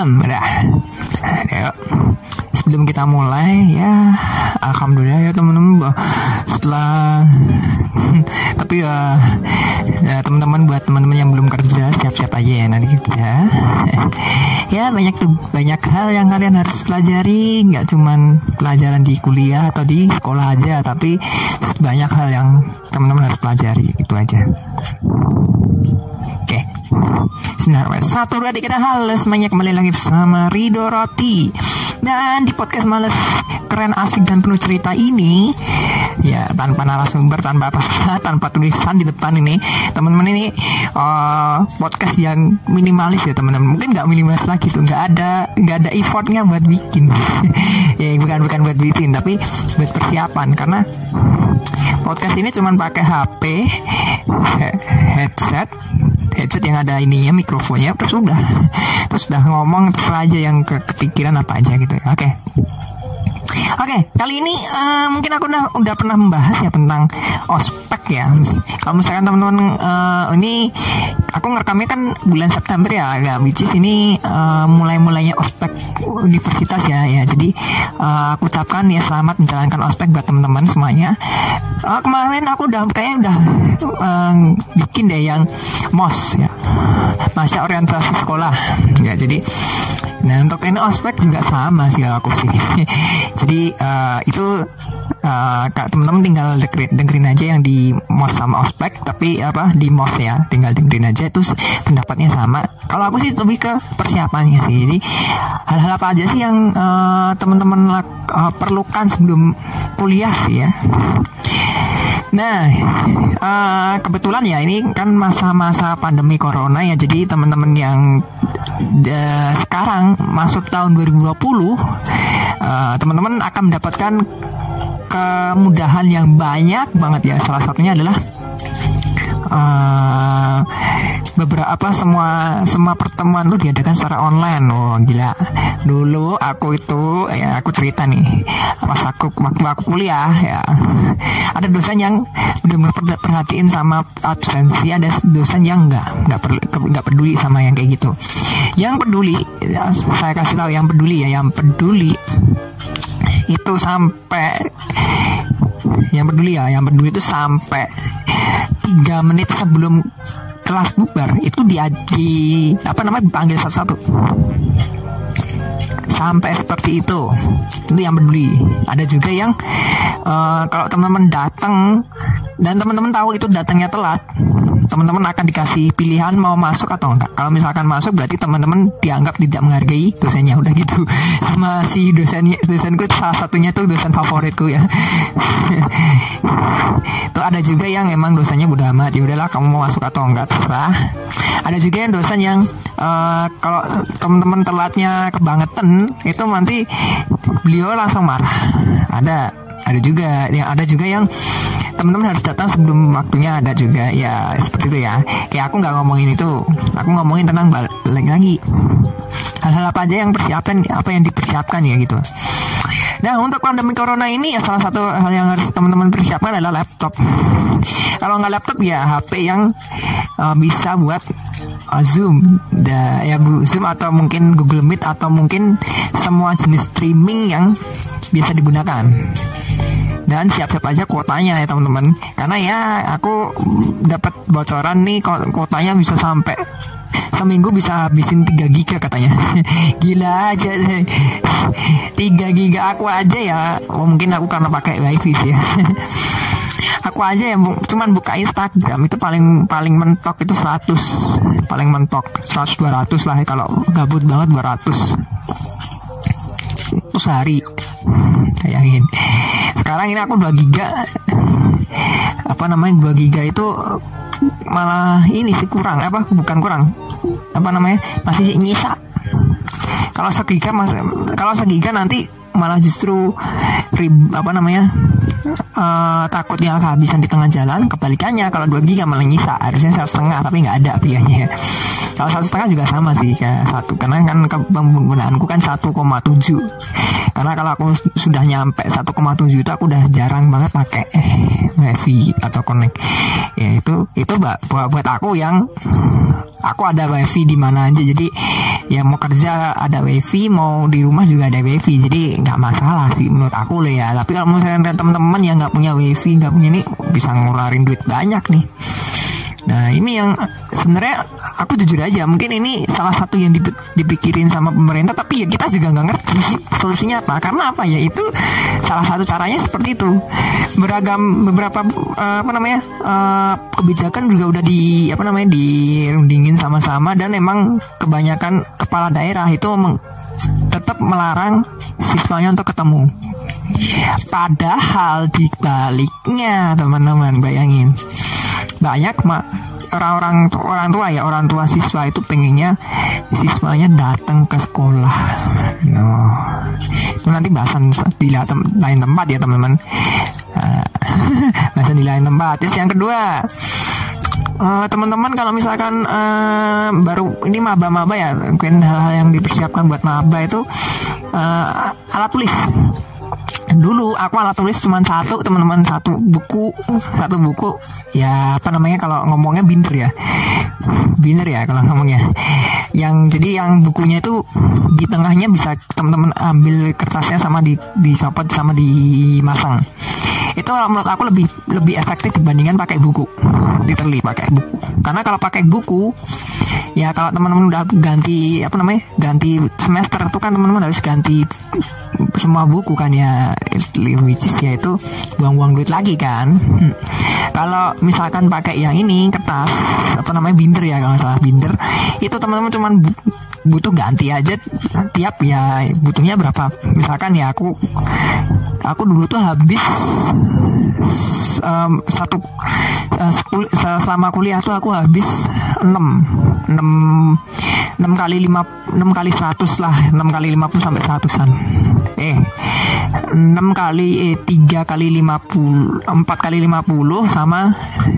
Udah. Sebelum kita mulai ya alhamdulillah ya teman-teman setelah tapi ya, ya teman-teman buat teman-teman yang belum kerja siap-siap aja ya nanti kerja. ya banyak tuh banyak hal yang kalian harus pelajari nggak cuman pelajaran di kuliah atau di sekolah aja tapi banyak hal yang teman-teman harus pelajari itu aja. Sinar wes. Satu dua tiga halo semuanya kembali lagi bersama Rido Roti. Dan di podcast males keren asik dan penuh cerita ini ya tanpa narasumber tanpa apa tanpa tulisan di depan ini teman-teman ini eh, podcast yang minimalis ya teman-teman. Mungkin nggak minimalis lagi tuh. Nggak ada nggak ada effortnya buat bikin. Ya bukan bukan buat bikin tapi buat persiapan. Karena podcast ini cuman pakai HP he- headset headset yang ada ininya mikrofonnya terus udah. Terus udah ngomong terus aja yang ke kepikiran apa aja gitu. Ya oke Oke, kali ini eh, mungkin aku udah, udah pernah membahas ya tentang ospek ya. Kalau misalkan teman-teman eh, ini aku ngerekamnya kan bulan September ya, agak which is ini eh, mulai-mulainya ospek universitas ya, ya. Jadi eh, aku ucapkan ya selamat menjalankan ospek buat teman-teman semuanya. Eh, kemarin aku udah kayaknya udah eh, bikin deh yang mos ya, masa orientasi sekolah. Ya, jadi Nah untuk ini ospek juga sama sih aku sih. Jadi eh, itu kak teman-teman tinggal dengerin, dengerin aja yang di mos sama ospek, tapi apa di mos ya tinggal dengerin aja terus pendapatnya sama. Kalau aku sih lebih ke persiapannya sih. Jadi hal-hal apa aja sih yang eh, teman-teman eh, perlukan sebelum kuliah sih ya. Nah, eh, kebetulan ya ini kan masa-masa pandemi corona ya, jadi teman-teman yang eh, sekarang masuk tahun 2020, eh, teman-teman akan mendapatkan kemudahan yang banyak banget ya. Salah satunya adalah eh, beberapa semua semua pertemuan lu diadakan secara online. Oh gila. Dulu aku itu ya aku cerita nih pas aku waktu aku kuliah ya ada dosen yang benar-benar per- perhatiin sama absensi ada dosen yang nggak nggak perlu nggak peduli sama yang kayak gitu yang peduli ya, saya kasih tahu yang peduli ya yang peduli itu sampai yang peduli ya yang peduli itu sampai tiga menit sebelum kelas bubar itu di, di apa namanya dipanggil satu-satu. Sampai seperti itu. Itu yang peduli. Ada juga yang eh, kalau teman-teman datang dan teman-teman tahu itu datangnya telat teman-teman akan dikasih pilihan mau masuk atau enggak. Kalau misalkan masuk berarti teman-teman dianggap tidak menghargai dosennya. Udah gitu. Sama si dosennya dosenku salah satunya tuh dosen favoritku ya. Tuh ada juga yang emang dosanya udah amat. Ya udahlah kamu mau masuk atau enggak terserah. Ada juga yang dosen yang eh, kalau teman-teman telatnya kebangetan itu nanti beliau langsung marah. Ada ada juga yang ada juga yang teman-teman harus datang sebelum waktunya ada juga. Ya seperti itu ya. Kayak aku nggak ngomongin itu. Aku ngomongin tentang balik lagi. Hal-hal apa aja yang persiapan apa yang dipersiapkan ya gitu. Nah untuk pandemi corona ini ya salah satu hal yang harus teman-teman persiapkan adalah laptop. Kalau nggak laptop ya HP yang uh, bisa buat uh, Zoom, da, ya bu Zoom atau mungkin Google Meet atau mungkin semua jenis streaming yang biasa digunakan. Dan siap-siap aja kuotanya ya teman-teman. Karena ya aku dapat bocoran nih kuotanya bisa sampai seminggu bisa habisin 3 giga katanya. Gila aja 3 giga aku aja ya. Oh, mungkin aku karena pakai wifi sih ya. Aku aja ya cuman buka Instagram itu paling paling mentok itu 100 paling mentok 100 200 lah ya, kalau gabut banget 200 itu sehari. Bayangin sekarang ini aku 2 giga. Apa namanya 2 giga itu malah ini sih kurang. Apa? Bukan kurang. Apa namanya? Masih sih nyisa. Kalau segiga mas kalau segiga nanti malah justru rib, apa namanya eh, takutnya kehabisan di tengah jalan kebalikannya. Kalau 2 giga malah nyisa harusnya satu setengah tapi nggak ada pilihannya. Salah satu setengah juga sama sih kayak satu. Karena kan penggunaanku kan 1,7 karena kalau aku sudah nyampe 1,7 itu aku udah jarang banget pakai wifi atau connect. Ya itu itu buat buat aku yang aku ada wifi di mana aja. Jadi ya mau kerja ada wifi mau di rumah juga ada wifi. Jadi nggak masalah sih menurut aku lah ya. Tapi kalau misalnya teman-teman yang nggak punya wifi nggak punya ini bisa ngeluarin duit banyak nih Nah ini yang sebenarnya aku jujur aja mungkin ini salah satu yang dipikirin sama pemerintah tapi ya kita juga nggak ngerti solusinya apa. Karena apa ya? Itu salah satu caranya seperti itu. Beragam beberapa uh, apa namanya uh, kebijakan juga udah di apa namanya dirundingin sama-sama dan emang kebanyakan kepala daerah itu tetap melarang siswanya untuk ketemu. Padahal di baliknya teman-teman bayangin banyak mak. Orang-orang orang tua ya orang tua siswa itu pengennya siswanya datang ke sekolah. No. Itu nanti bahasan di lain tempat ya teman-teman. Uh, bahasan di lain tempat. Terus yang kedua uh, teman-teman kalau misalkan uh, baru ini maba-maba ya mungkin hal-hal yang dipersiapkan buat maba itu uh, alat tulis dulu aku alat tulis cuma satu teman-teman satu buku satu buku. Ya apa namanya kalau ngomongnya binder ya. Binder ya kalau ngomongnya. Yang jadi yang bukunya itu di tengahnya bisa teman-teman ambil kertasnya sama di dicopot sama dimasang itu menurut aku lebih lebih efektif dibandingkan pakai buku. Literally pakai buku. Karena kalau pakai buku ya kalau teman-teman udah ganti apa namanya ganti semester itu kan teman-teman harus ganti semua buku kan ya which is ya itu buang-buang duit lagi kan. Hmm. kalau misalkan pakai yang ini kertas apa namanya binder ya kalau salah binder itu teman-teman cuman butuh ganti aja tiap ya butuhnya berapa. Misalkan ya aku aku dulu tuh habis um, satu uh, selama kuliah tuh aku habis 6 6 6 kali 5 6 kali 100 lah. 6 kali 50 sampai 100an eh 6 kali eh 3 kali 50 4 kali 50 sama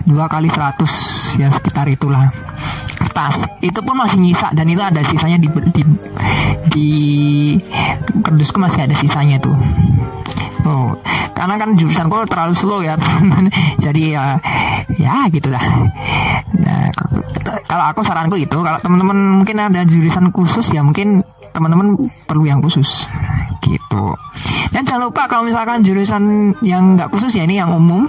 2 kali 100 ya sekitar itulah. Kertas. Itu pun masih nyisa dan itu ada sisanya di di, di kerdusku masih ada sisanya tuh. Oh, karena kan jurusanku terlalu slow ya teman-teman. Jadi ya ya gitulah. Nah, kalau aku saranku itu kalau teman-teman mungkin ada jurusan khusus ya mungkin teman-teman perlu yang khusus gitu. Dan jangan lupa kalau misalkan jurusan yang nggak khusus ya ini yang umum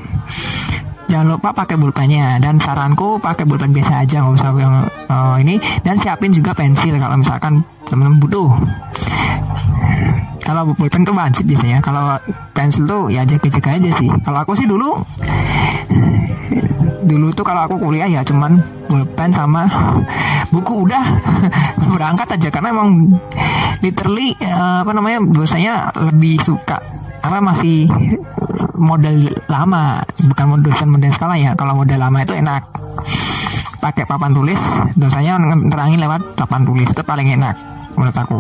jangan lupa pakai pulpennya dan saranku pakai pulpen biasa aja nggak usah yang uh, ini dan siapin juga pensil kalau misalkan teman-teman butuh kalau pulpen tuh wajib biasanya kalau pensil tuh ya jaga-jaga aja sih. Kalau aku sih dulu dulu tuh kalau aku kuliah ya cuman pulpen sama buku udah. Berangkat aja karena emang literally uh, apa namanya biasanya lebih suka apa masih model lama. Bukan model dosen model skala ya. Kalau model lama itu enak. Pakai papan tulis dosanya nerangin lewat papan tulis itu paling enak menurut aku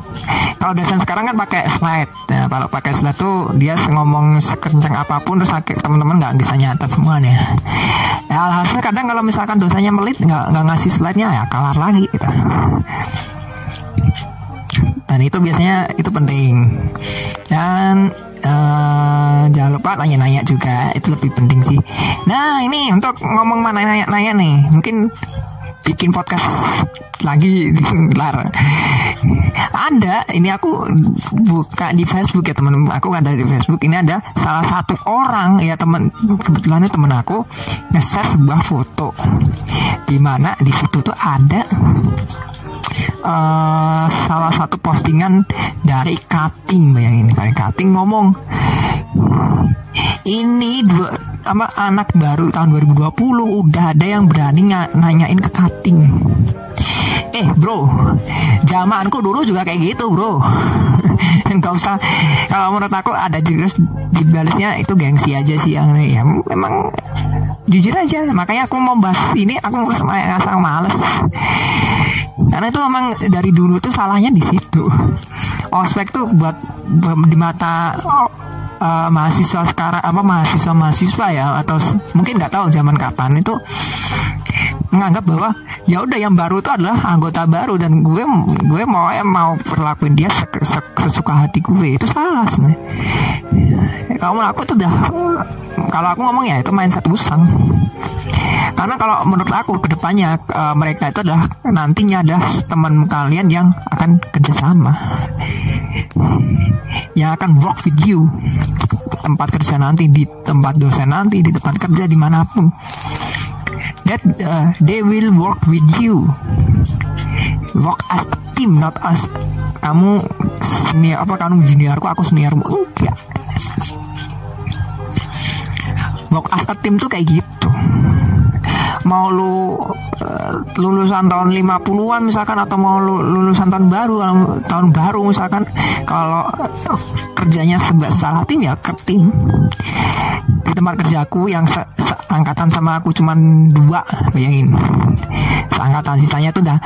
kalau dosen sekarang kan pakai slide ya, kalau pakai slide tuh dia ngomong sekencang apa pun terus teman-teman nggak bisa nyata semuanya ya alhasil kadang kalau misalkan dosanya melit nggak nggak ngasih slide nya ya kalah lagi kita dan itu biasanya itu penting. Dan uh, jangan lupa nanya-nanya juga itu lebih penting sih. Nah ini untuk ngomong mana nanya-nanya nih. Mungkin bikin podcast lagi lar. Ada ini aku buka di Facebook ya teman. Aku ada di Facebook. Ini ada salah satu orang ya teman. Kebetulan teman aku nge-share sebuah foto. Di mana di situ tuh ada uh, salah satu postingan dari cutting bayangin kali cutting ngomong ini dua apa anak baru tahun 2020 udah ada yang berani nanyain ke cutting. Eh bro zamanku dulu juga kayak gitu bro. Nggak usah kalau menurut aku ada jurus dibalasnya itu gengsi aja sih yang ya memang jujur aja makanya aku mau bahas ini aku ngasang males. Karena itu memang dari dulu tuh salahnya di situ. Ospek tuh buat di mata uh, mahasiswa sekarang apa mahasiswa mahasiswa ya atau mungkin nggak tahu zaman kapan itu menganggap bahwa ya udah yang baru itu adalah anggota baru dan gue gue mau ya mau perlakuin dia sesuka hati gue itu salah sebenarnya. Kalau aku tuh udah kalau aku ngomong ya itu mindset usang. Karena kalau menurut aku ke depannya uh, mereka itu adalah nantinya ada teman kalian yang akan kerjasama yang akan work with you tempat kerja nanti di tempat dosen nanti di tempat kerja di mana pun. That uh, they will work with you work as a team not as kamu senior apa kamu juniorku aku seniormu. Enggak work as a team tuh kayak gitu. Mau lu lulusan tahun 50-an misalkan atau mau lu lulusan tahun baru tahun baru misalkan kalau kerjanya salah tim ya ke tim. Di tempat kerjaku yang se seangkatan sama aku cuman dua bayangin. Seangkatan sisanya tuh udah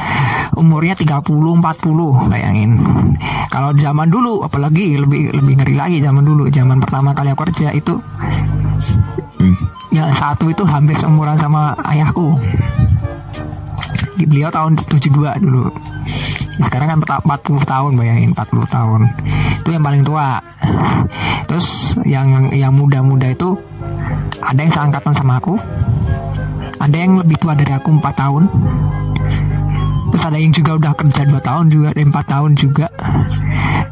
umurnya 30 40 bayangin. Kalau zaman dulu apalagi lebih lebih ngeri lagi zaman dulu zaman pertama kali aku kerja itu ya satu itu hampir seumuran sama ayahku beliau tahun 72 dulu. Sekarang kan 40 tahun bayangin 40 tahun. Itu yang paling tua. Terus yang yang muda-muda itu ada yang seangkatan sama aku. Ada yang lebih tua dari aku 4 tahun. Terus ada yang juga udah kerja 2 tahun juga ada 4 tahun juga.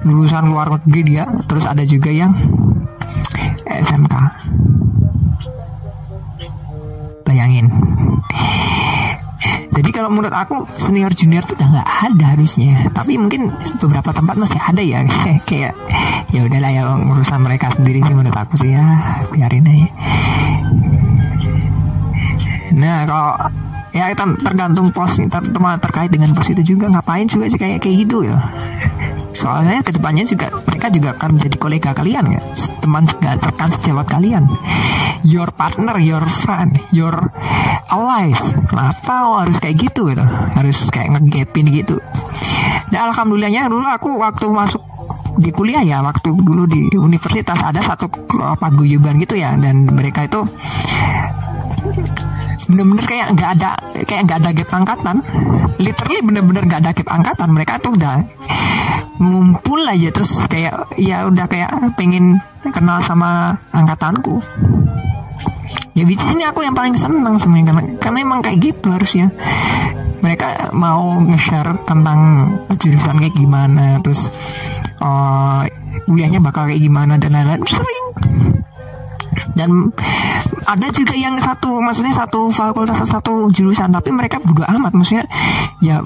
Lulusan luar negeri dia. Terus ada juga yang SMK bayangin jadi kalau menurut aku senior junior itu udah nggak ada harusnya. Tapi mungkin beberapa tempat masih ada ya. Kayak ya udahlah ya urusan mereka sendiri sih menurut aku sih ya. Biarin aja. Nah kalau ya tergantung pos ter terkait dengan pos itu juga. Ngapain juga sih kayak kayak gitu ya soalnya ke depannya juga mereka juga akan menjadi kolega kalian ya. Teman rekan sejawat kalian. Your partner your friend your allies. Kenapa harus kayak gitu gitu? Harus kayak ngegapin gitu. Dan alhamdulillahnya dulu aku waktu masuk di kuliah ya waktu dulu di universitas ada satu paguyuban gitu ya. Dan mereka itu bener-bener kayak nggak ada kayak nggak ada gap angkatan. Literally bener-bener nggak ada gap angkatan. Mereka tuh udah ngumpul aja. Terus kayak ya udah kayak pengen kenal sama angkatanku. Ya di sini aku yang paling seneng sebenarnya. Karena, karena emang kayak gitu harusnya. Mereka mau nge-share tentang jurusan kayak gimana. Terus uh, kuliahnya bakal kayak gimana dan lain-lain. Sering dan ada juga yang satu maksudnya satu fakultas satu jurusan tapi mereka bodo amat maksudnya ya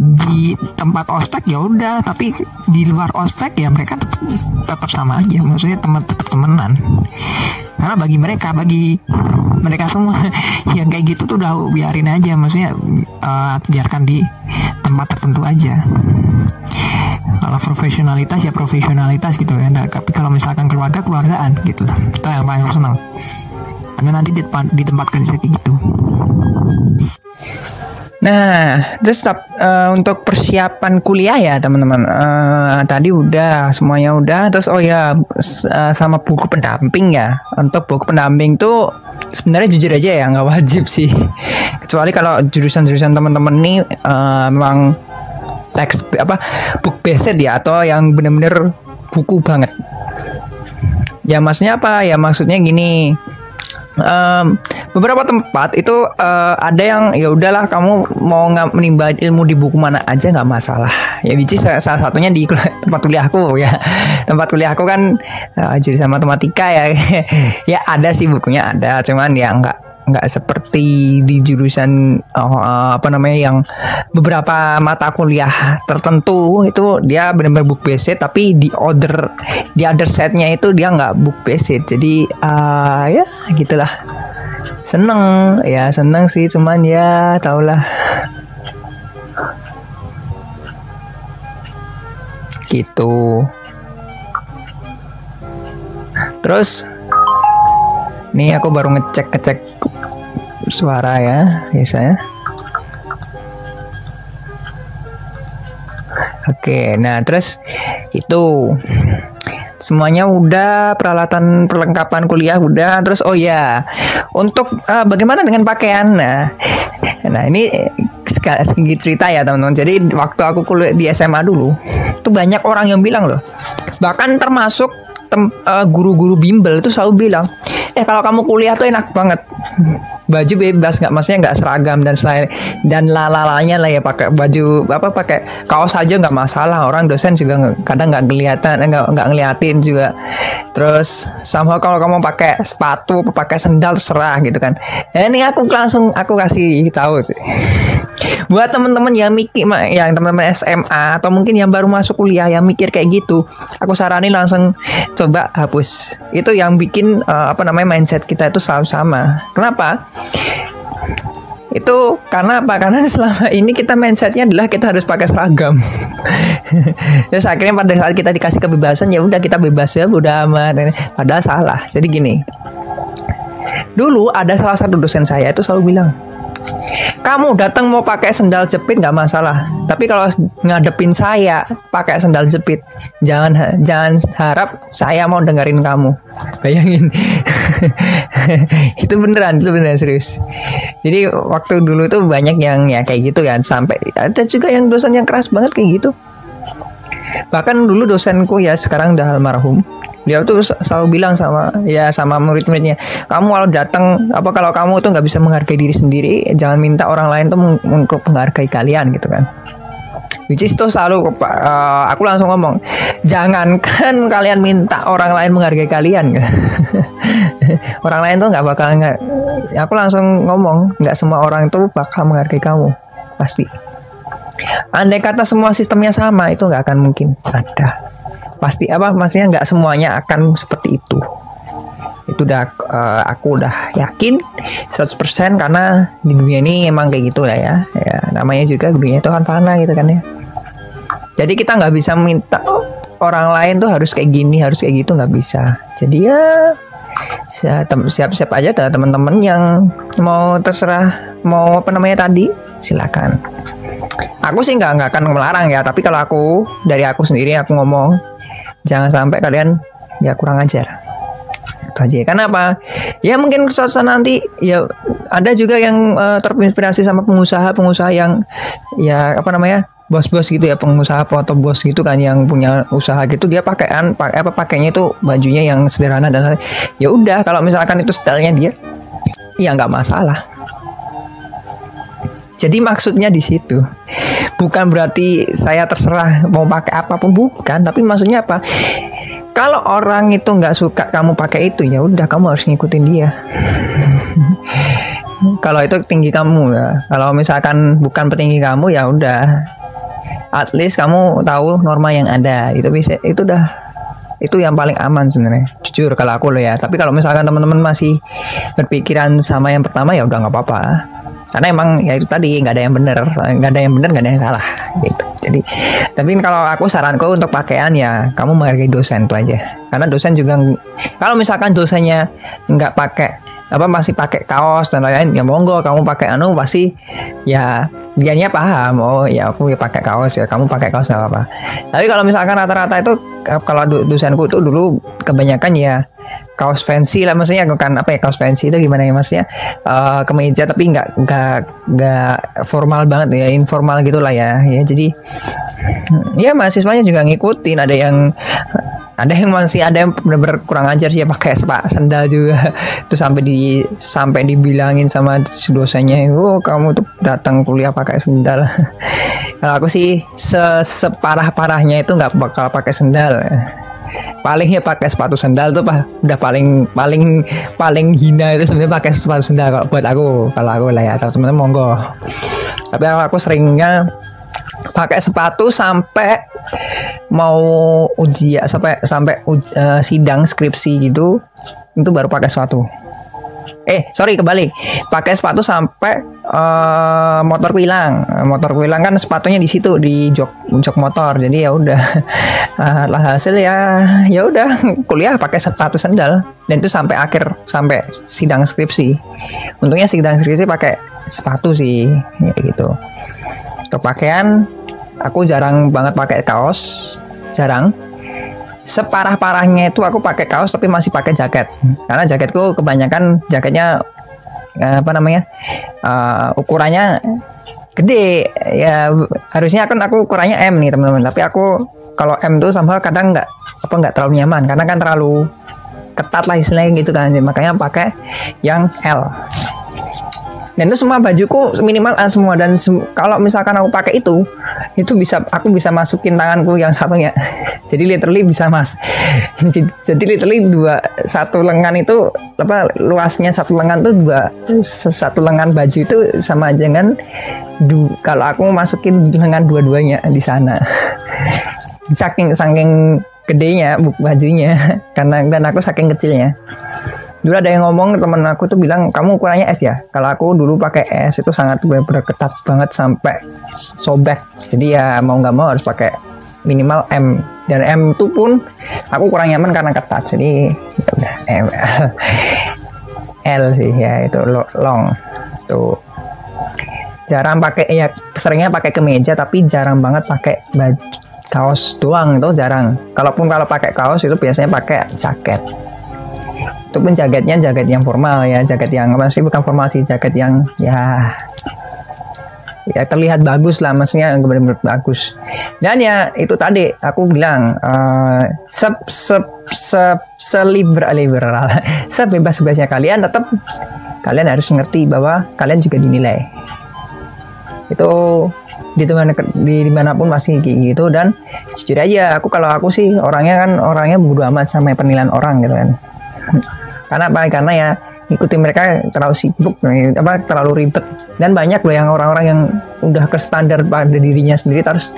di tempat ospek ya udah tapi di luar ospek ya mereka tetap, tetap sama aja maksudnya teman tetap temenan karena bagi mereka bagi mereka semua yang kayak gitu tuh udah biarin aja. Maksudnya uh, biarkan di tempat tertentu aja. Kalau profesionalitas ya profesionalitas gitu kan. Tapi kalau misalkan keluarga keluargaan gitu. Itu yang paling senang karena nanti di tempat, di tempat kerja gitu Nah, terus uh, untuk persiapan kuliah ya teman-teman. Uh, tadi udah semuanya udah. Terus oh ya uh, sama buku pendamping ya. Untuk buku pendamping tuh sebenarnya jujur aja ya nggak wajib sih. Kecuali kalau jurusan-jurusan teman-teman nih uh, memang teks apa book based ya atau yang bener-bener buku banget. Ya maksudnya apa? Ya maksudnya gini um, beberapa tempat itu uh, ada yang ya udahlah kamu mau nggak menimba ilmu di buku mana aja nggak masalah. Ya biji salah satunya di tempat kuliahku ya. Tempat kuliahku kan uh, jurusan matematika ya. Ya ada sih bukunya ada cuman ya nggak nggak seperti di jurusan uh, apa namanya yang beberapa mata kuliah tertentu itu dia benar-benar book based tapi di order di other setnya itu dia nggak book based. Jadi uh, ya gitulah. Seneng ya seneng sih cuman ya taulah. Gitu. Terus ini aku baru ngecek ngecek suara ya biasa ya. Oke, nah terus itu. Semuanya udah peralatan perlengkapan kuliah udah terus oh ya untuk uh, bagaimana dengan pakaian? Nah nah ini sedikit cerita ya teman-teman. Jadi waktu aku kuliah di SMA dulu tuh banyak orang yang bilang loh bahkan termasuk uh, guru-guru bimbel itu selalu bilang eh kalau kamu kuliah tuh enak banget. Baju bebas nggak maksudnya nggak seragam dan selain dan lalalanya lah ya pakai baju apa pakai kaos aja nggak masalah. Orang dosen juga kadang nggak kelihatan nggak nggak ngeliatin juga. Terus sama kalau kamu pakai sepatu pakai sendal terserah gitu kan. Ya, ini aku langsung aku kasih tahu sih buat teman-teman yang mikir yang teman-teman SMA atau mungkin yang baru masuk kuliah yang mikir kayak gitu aku saranin langsung coba hapus itu yang bikin uh, apa namanya mindset kita itu selalu sama kenapa itu karena apa? Karena selama ini kita mindsetnya adalah kita harus pakai seragam. Terus akhirnya pada saat kita dikasih kebebasan ya udah kita bebas ya udah amat. Padahal salah. Jadi gini. Dulu ada salah satu dosen saya itu selalu bilang, kamu datang mau pakai sendal jepit nggak masalah. Tapi kalau ngadepin saya pakai sendal jepit, jangan jangan harap saya mau dengerin kamu. Bayangin. itu beneran, itu beneran serius. Jadi waktu dulu tuh banyak yang ya kayak gitu kan. Sampai ada juga yang dosen yang keras banget kayak gitu. Bahkan dulu dosenku ya sekarang udah almarhum. Dia tuh selalu bilang sama ya sama murid-muridnya kamu kalau datang apa kalau kamu tuh nggak bisa menghargai diri sendiri jangan minta orang lain tuh menghargai kalian gitu kan. Which is tuh selalu uh, aku langsung ngomong jangankan kalian minta orang lain menghargai kalian. Orang lain tuh nggak bakal nggak aku langsung ngomong nggak semua orang itu bakal menghargai kamu. Pasti andai kata semua sistemnya sama itu nggak akan mungkin ada. Pasti apa maksudnya nggak semuanya akan seperti itu. Itu udah uh, aku udah yakin 100% karena di dunia ini emang kayak gitu lah ya. Ya namanya juga dunia itu kan fana gitu kan ya. Jadi kita nggak bisa minta orang lain tuh harus kayak gini harus kayak gitu nggak bisa. Jadi ya siap-siap aja teman-teman yang mau terserah mau apa namanya tadi silakan aku sih nggak nggak akan melarang ya tapi kalau aku dari aku sendiri aku ngomong jangan sampai kalian ya kurang ajar. Itu aja. Kenapa ya mungkin suatu nanti ya ada juga yang uh, terinspirasi sama pengusaha-pengusaha yang ya apa namanya bos-bos gitu ya pengusaha atau bos gitu kan yang punya usaha gitu dia pakaian pakai apa pakainya itu bajunya yang sederhana dan ya udah kalau misalkan itu stylenya dia ya nggak masalah jadi maksudnya di situ bukan berarti saya terserah mau pakai apa pun bukan, tapi maksudnya apa? Kalau orang itu nggak suka kamu pakai itu ya udah kamu harus ngikutin dia. Kalau itu tinggi kamu ya. Kalau misalkan bukan petinggi kamu ya udah. At least kamu tahu norma yang ada. Itu bisa itu udah itu yang paling aman sebenarnya jujur kalau aku loh ya tapi kalau misalkan teman-teman masih berpikiran sama yang pertama ya udah nggak apa-apa karena emang ya itu tadi nggak ada yang benar nggak ada yang benar nggak ada yang salah gitu. Jadi tapi kalau aku saranku untuk pakaian ya kamu menghargai dosen itu aja. Karena dosen juga kalau misalkan dosennya nggak pakai apa masih pakai kaos dan lain-lain ya monggo kamu pakai anu pasti ya dianya paham. Oh ya aku ya pakai kaos ya kamu pakai kaos nggak apa-apa. Tapi kalau misalkan rata-rata itu kalau dosenku itu dulu kebanyakan ya kaos fancy lah maksudnya bukan apa ya kaos fancy itu gimana ya maksudnya uh, kemeja tapi nggak nggak nggak formal banget ya informal gitulah ya ya jadi ya mahasiswanya juga ngikutin ada yang ada yang masih ada yang benar-benar kurang ajar sih ya pakai sepak sendal juga tuh sampai di sampai dibilangin sama dosennya oh kamu tuh datang kuliah pakai sendal kalau aku sih se separah parahnya itu nggak bakal pakai sendal palingnya pakai sepatu sendal tuh pak udah paling paling paling hina itu sebenarnya pakai sepatu sendal kalau buat aku kalau aku lah ya atau teman-teman monggo. Tapi aku seringnya pakai sepatu sampai mau ujian sampai sampai uh, sidang skripsi gitu itu baru pakai sepatu eh sorry kembali pakai sepatu sampai uh, motorku hilang. Motorku hilang kan sepatunya di situ di jok jok motor. Jadi ya udah. Uh, lah hasil ya ya udah. Kuliah pakai sepatu sendal dan itu sampai akhir sampai sidang skripsi. Untungnya sidang skripsi pakai sepatu sih ya gitu. Untuk pakaian aku jarang banget pakai kaos. Jarang separah-parahnya itu aku pakai kaos tapi masih pakai jaket. Karena jaketku kebanyakan jaketnya eh, apa namanya uh, ukurannya gede. Ya harusnya kan aku ukurannya M nih teman-teman. Tapi aku kalau M tuh sama kadang nggak apa nggak terlalu nyaman. Karena kan terlalu ketat lah istilahnya gitu kan. Makanya pakai yang L dan itu semua bajuku minimal A semua. Dan sem kalau misalkan aku pakai itu itu bisa aku bisa masukin tanganku yang satunya. Jadi literally bisa mas. Jadi literally dua satu lengan itu apa luasnya satu lengan tuh dua satu lengan baju itu sama aja dengan du, kalau aku masukin lengan dua-duanya di sana. Saking saking gedenya bajunya. Karena dan aku saking kecilnya dulu ada yang ngomong temen aku tuh bilang kamu ukurannya S ya? Kalau aku dulu pakai S itu sangat benar ketat banget sampai sobek. Jadi ya mau nggak mau harus pakai minimal M. Dan M itu pun aku kurang nyaman karena ketat. Jadi ya M. L sih ya itu long. Tuh. Jarang pakai ya seringnya pakai kemeja tapi jarang banget pakai baju kaos doang itu jarang. Kalaupun kalau pakai kaos itu biasanya pakai jaket itu pun jaketnya jaket yang formal ya jaket yang apa sih bukan formal sih jaket yang ya ya terlihat bagus lah maksudnya benar-benar bagus. Dan ya itu tadi aku bilang uh, se se se seliberal liberal sebebas bebasnya kalian tetap kalian harus ngerti bahwa kalian juga dinilai. Itu di mana di di mana pun masih gitu dan jujur aja aku kalau aku sih orangnya kan orangnya bodo amat sama penilaian orang gitu kan karena apa? Karena ya ikuti mereka terlalu sibuk apa terlalu ribet. Dan banyak loh yang orang-orang yang udah ke standar pada dirinya sendiri terus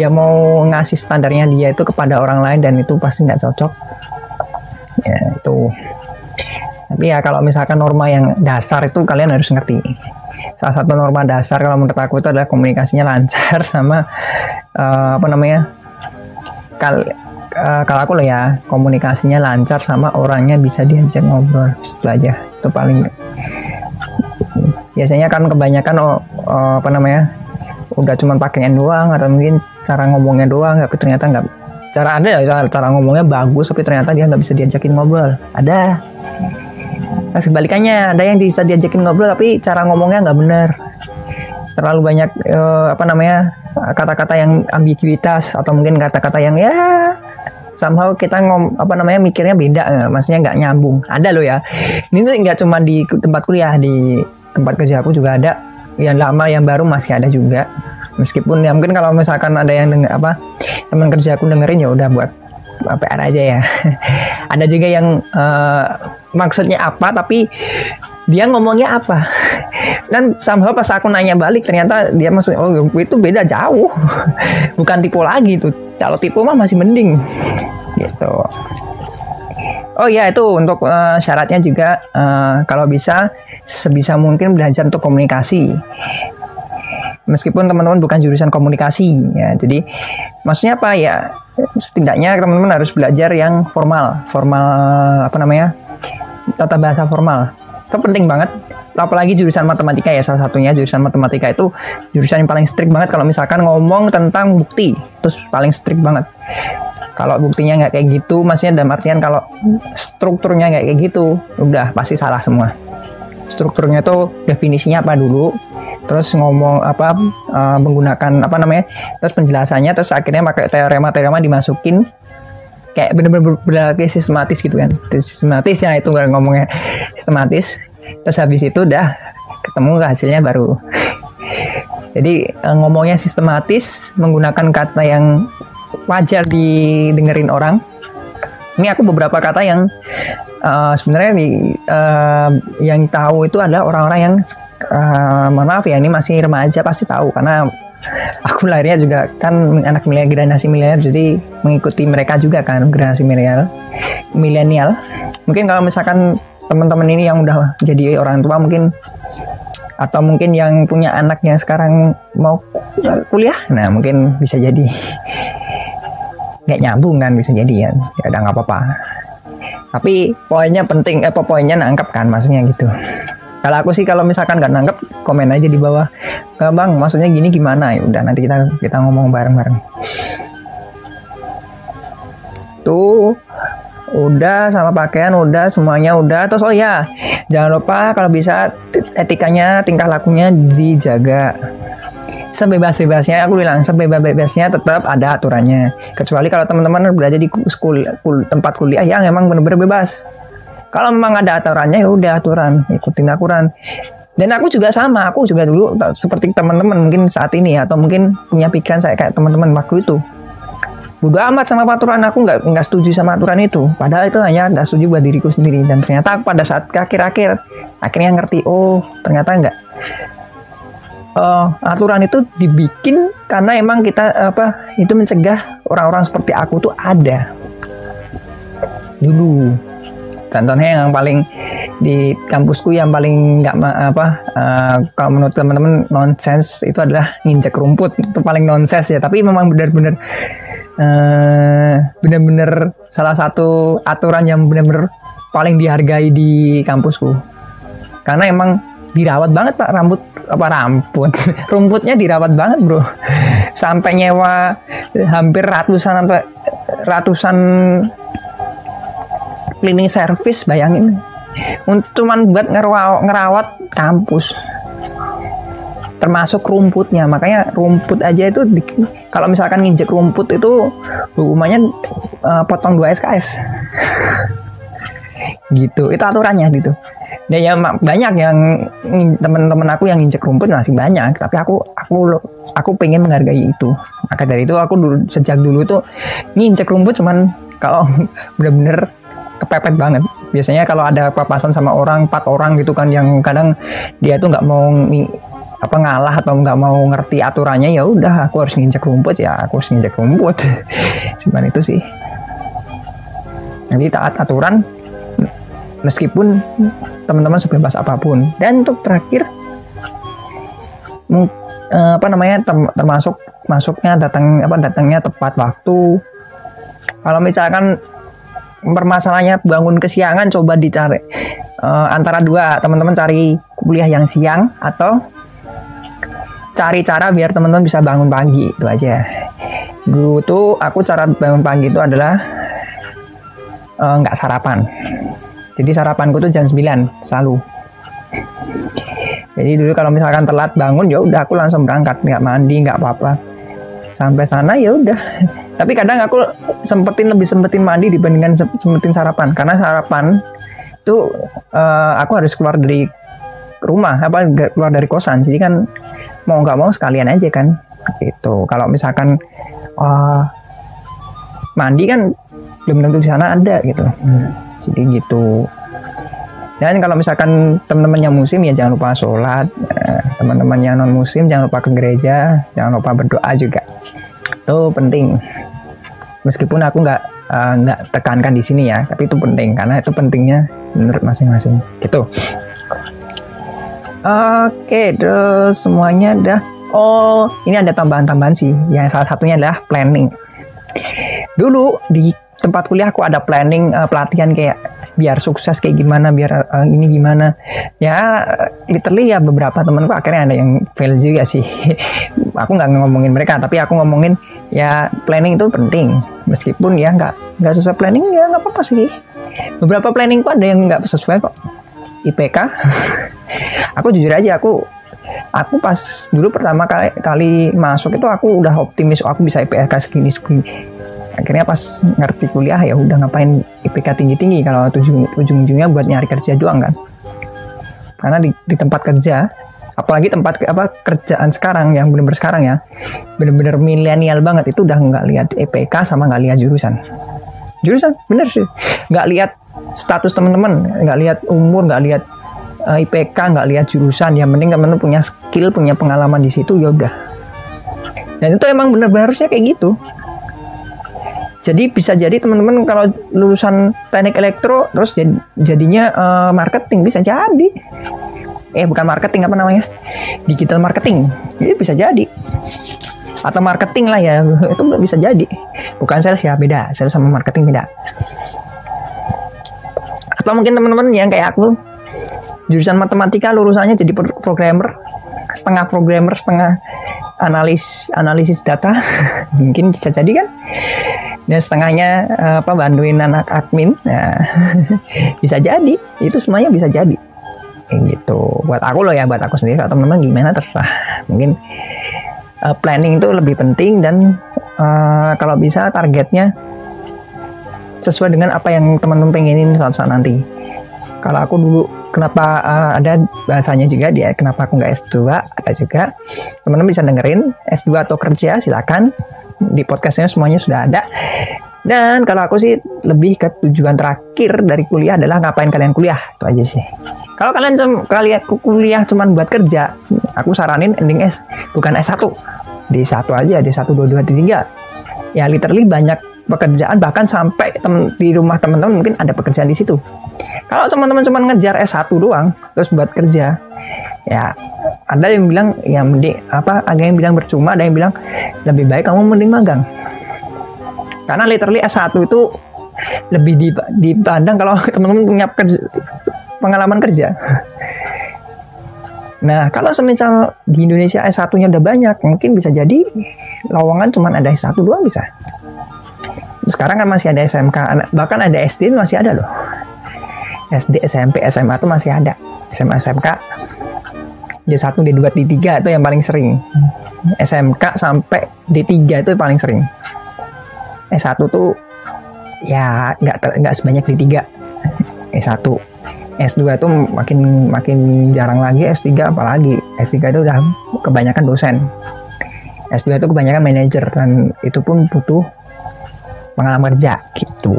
dia mau ngasih standarnya dia itu kepada orang lain dan itu pasti nggak cocok. Ya itu. Tapi ya kalau misalkan norma yang dasar itu kalian harus ngerti. Salah satu norma dasar kalau menurut aku itu adalah komunikasinya lancar sama uh, apa namanya kal uh, kalau aku loh ya komunikasinya lancar sama orangnya bisa diajak ngobrol. Itu aja itu paling biasanya kan kebanyakan oh, oh, apa namanya udah cuman pakaian doang atau mungkin cara ngomongnya doang tapi ternyata nggak cara ada ya cara, cara ngomongnya bagus tapi ternyata dia nggak bisa diajakin ngobrol. Ada. Nah, sebalikannya ada yang bisa diajakin ngobrol tapi cara ngomongnya nggak bener terlalu banyak uh, apa namanya kata-kata yang ambiguitas atau mungkin kata-kata yang ya somehow kita ngom apa namanya mikirnya beda nggak maksudnya nggak nyambung. Ada loh ya. Ini tuh nggak cuma di tempat kuliah di tempat kerja aku juga ada. Yang lama yang baru masih ada juga. Meskipun ya mungkin kalau misalkan ada yang denger apa teman kerja aku dengerin ya udah buat PR aja ya. Ada juga yang uh, maksudnya apa tapi dia ngomongnya apa? Dan somehow pas aku nanya balik ternyata dia maksud oh itu beda jauh. Bukan tipe lagi tuh. Kalau tipe mah masih mending. Gitu. Oh ya itu untuk uh, syaratnya juga uh, kalau bisa sebisa mungkin belajar untuk komunikasi. Meskipun teman-teman bukan jurusan komunikasi ya. Jadi maksudnya apa? Ya setidaknya teman-teman harus belajar yang formal. Formal apa namanya? Tata bahasa formal itu penting banget. Apalagi jurusan matematika ya salah satunya jurusan matematika itu jurusan yang paling strict banget kalau misalkan ngomong tentang bukti. Terus paling strict banget. Kalau buktinya nggak kayak gitu maksudnya dalam artian kalau strukturnya nggak kayak gitu udah pasti salah semua. Strukturnya tuh definisinya apa dulu terus ngomong apa uh, menggunakan apa namanya terus penjelasannya terus akhirnya pakai teorema-teorema dimasukin kayak bener-bener berlaku sistematis gitu kan. Sistematis ya itu nggak ngomongnya sistematis. Terus habis itu udah ketemu hasilnya baru. Jadi eh, ngomongnya sistematis menggunakan kata yang wajar didengerin orang. Ini aku beberapa kata yang uh, sebenarnya di, uh, yang tahu itu adalah orang-orang yang uh, maaf ya ini masih remaja pasti tahu. Karena aku lahirnya juga kan anak milenial generasi milenial jadi mengikuti mereka juga kan generasi milenial milenial. Mungkin kalau misalkan teman-teman ini yang udah jadi orang tua mungkin atau mungkin yang punya anak yang sekarang mau kuliah nah mungkin bisa jadi. Nggak nyambung kan bisa jadi ya ya udah nggak apa-apa. Tapi poinnya penting eh poinnya nangkep kan maksudnya gitu kalau aku sih kalau misalkan nggak nangkep komen aja di bawah. Gak bang maksudnya gini gimana? Ya udah nanti kita kita ngomong bareng-bareng. Itu udah sama pakaian udah semuanya udah. Terus oh ya jangan lupa kalau bisa etikanya tingkah lakunya dijaga. Sebebas-bebasnya aku bilang sebebas-bebasnya tetap ada aturannya. Kecuali kalau teman-teman berada di kul, tempat kuliah yang emang benar-benar bebas kalau memang ada aturannya ya udah aturan ikutin aturan. Dan aku juga sama aku juga dulu seperti teman-teman mungkin saat ini atau mungkin punya pikiran saya kayak teman-teman waktu itu. Bodo amat sama aturan aku nggak nggak setuju sama aturan itu. Padahal itu hanya nggak setuju buat diriku sendiri. Dan ternyata pada saat akhir-akhir akhirnya ngerti oh ternyata nggak. Uh, aturan itu dibikin karena emang kita apa itu mencegah orang-orang seperti aku tuh ada. Dulu contohnya yang paling di kampusku yang paling nggak apa uh, kalau menurut teman-teman nonsens itu adalah nginjek rumput. Itu paling nonsens ya. Tapi memang benar-benar uh, benar-benar salah satu aturan yang benar-benar paling dihargai di kampusku. Karena emang dirawat banget pak rambut apa rambut? Rumputnya dirawat banget bro. Sampai nyewa hampir ratusan sampai ratusan cleaning service bayangin. Untuk cuman buat ngerawat, ngerawat kampus. Termasuk rumputnya makanya rumput aja itu di, kalau misalkan nginjek rumput itu hukumannya uh, potong 2 SKS gitu itu aturannya gitu. Dan ya banyak yang teman-teman aku yang nginjek rumput masih banyak tapi aku aku aku pengen menghargai itu. Maka dari itu aku dulu sejak dulu tuh nginjek rumput cuman kalau bener-bener kepepet banget. Biasanya kalau ada papasan sama orang empat orang gitu kan yang kadang dia tuh nggak mau apa ngalah atau nggak mau ngerti aturannya ya udah aku harus nginjek rumput ya aku harus nginjek rumput. Cuman itu sih. Jadi taat aturan meskipun teman-teman sebebas apa pun. Dan untuk terakhir eh, apa namanya termasuk masuknya datang apa datangnya tepat waktu. Kalau misalkan permasalahannya bangun kesiangan coba dicari uh, antara dua teman-teman cari kuliah yang siang atau cari cara biar teman-teman bisa bangun pagi itu aja. Dulu tuh aku cara bangun pagi itu adalah eh, nggak uh, sarapan. Jadi sarapanku tuh jam 9 selalu. Jadi dulu kalau misalkan telat bangun ya udah aku langsung berangkat nggak mandi nggak apa-apa. Sampai sana ya udah tapi kadang aku sempetin lebih sempetin mandi dibandingkan sempetin sarapan. Karena sarapan itu uh, aku harus keluar dari rumah apa keluar dari kosan. Jadi kan mau nggak mau sekalian aja kan itu kalau misalkan uh, mandi kan belum tentu di sana ada gitu. Hmm. jadi gitu. Dan kalau misalkan teman-teman yang musim ya jangan lupa sholat. Eh, teman-teman yang non musim jangan lupa ke gereja. Jangan lupa berdoa juga itu penting meskipun aku nggak uh, nggak tekankan di sini ya tapi itu penting karena itu pentingnya menurut masing-masing gitu Oke, terus semuanya udah. Oh, ini ada tambahan-tambahan sih. Yang salah satunya adalah planning. Dulu di tempat kuliah aku ada planning uh, pelatihan kayak biar sukses kayak gimana, biar uh, ini gimana. Ya, literally ya beberapa temanku akhirnya ada yang fail juga sih. aku nggak ngomongin mereka, tapi aku ngomongin ya planning itu penting. Meskipun ya nggak nggak sesuai planning ya nggak apa-apa sih. Beberapa planningku ada yang nggak sesuai kok. IPK aku jujur aja aku aku pas dulu pertama kali, kali masuk itu aku udah optimis oh, aku bisa IPK segini segini akhirnya pas ngerti kuliah ya udah ngapain IPK tinggi tinggi kalau ujung ujung ujungnya buat nyari kerja doang kan. Karena di, di tempat kerja apalagi tempat apa kerjaan sekarang yang benar-benar sekarang ya benar-benar milenial banget itu udah nggak lihat IPK sama nggak lihat jurusan. Jurusan bener sih. Nggak lihat status teman-teman nggak lihat umur nggak lihat uh, eh, IPK nggak lihat jurusan. Yang penting teman-teman punya skill punya pengalaman di situ ya udah. Dan itu emang benar-benar harusnya kayak gitu jadi bisa jadi teman-teman kalau lulusan teknik elektro terus jad, jadinya uh, marketing bisa jadi. Eh bukan marketing apa namanya? Digital marketing. Itu bisa jadi. Atau marketing lah ya itu bisa jadi. Bukan sales ya beda. Sales sama marketing beda. Atau mungkin teman-teman yang kayak aku jurusan matematika lulusannya jadi programmer. Setengah programmer setengah analis analisis data. Mungkin bisa jadi kan dan setengahnya uh, apa bantuin anak admin. Nah, bisa jadi. Itu semuanya bisa jadi. Kayak gitu. Buat aku loh ya buat aku sendiri. Atau teman-teman gimana? Terserah. Mungkin uh, planning itu lebih penting dan uh, kalau bisa targetnya sesuai dengan apa yang teman-teman pengenin suatu saat nanti. Kalau aku dulu kenapa uh, ada bahasanya juga dia kenapa aku nggak S2 ada juga. Teman-teman bisa dengerin S2 atau kerja silakan. Di podcastnya semuanya sudah ada. Dan kalau aku sih lebih ke tujuan terakhir dari kuliah adalah ngapain kalian kuliah? Itu aja sih. Kalau kalian kalian kuliah cuma buat kerja aku saranin ending S bukan S1 di satu aja di satu dua dua tiga. Ya literally banyak pekerjaan bahkan sampai tem di rumah teman-teman mungkin ada pekerjaan di situ. Kalau teman-teman cuma ngejar S1 doang terus buat kerja, ya ada yang bilang ya mending apa ada yang bilang percuma, ada yang bilang lebih baik kamu mending magang. Karena literally S1 itu lebih dipandang kalau teman-teman punya kerja, pengalaman kerja. Nah, kalau semisal di Indonesia S1-nya udah banyak, mungkin bisa jadi lowongan cuma ada S1 doang bisa. Sekarang kan masih ada SMK, bahkan ada SD masih ada loh. SD, SMP, SMA itu masih ada. SMA, SMK, D1, D2, D3 itu yang paling sering. SMK sampai D3 itu yang paling sering. S1 tuh ya nggak nggak sebanyak D3. S1 S2 itu makin makin jarang lagi, S3 apalagi. S3 itu udah kebanyakan dosen. S2 itu kebanyakan manajer dan itu pun butuh pengalaman kerja gitu.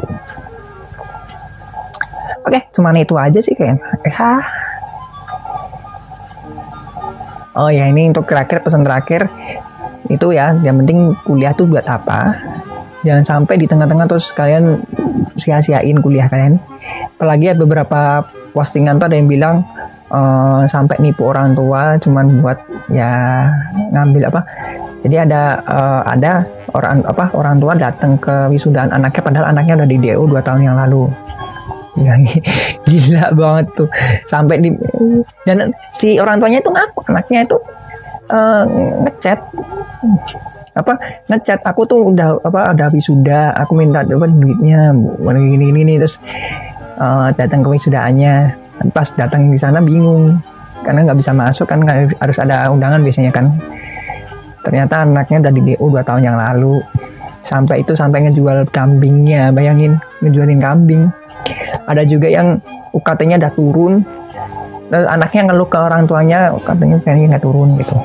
Oke, cuman itu aja sih kayak. Ya. Oh ya ini untuk terakhir pesan terakhir itu ya yang penting kuliah tuh buat apa jangan sampai di tengah-tengah terus kalian sia-siain kuliah kalian apalagi ya beberapa postingan tuh ada yang bilang uh, sampai nipu orang tua cuman buat ya ngambil apa. Jadi ada uh, ada orang apa orang tua datang ke wisudaan anaknya padahal anaknya udah di DO dua tahun yang lalu. Ya, gila banget tuh. Sampai di dan si orang tuanya itu ngaku anaknya itu uh, ngechat. Apa ngechat aku tuh udah apa ada wisuda aku minta apa duitnya gini gini, gini terus uh, datang ke wisudaannya pas datang di sana bingung. Karena nggak bisa masuk kan harus ada undangan biasanya kan. Ternyata anaknya udah di DU 2 tahun yang lalu. Sampai itu sampai ngejual kambingnya bayangin ngejualin kambing. Ada juga yang UKT-nya udah turun. Anaknya ngeluh ke orang tuanya katanya kayaknya nggak turun gitu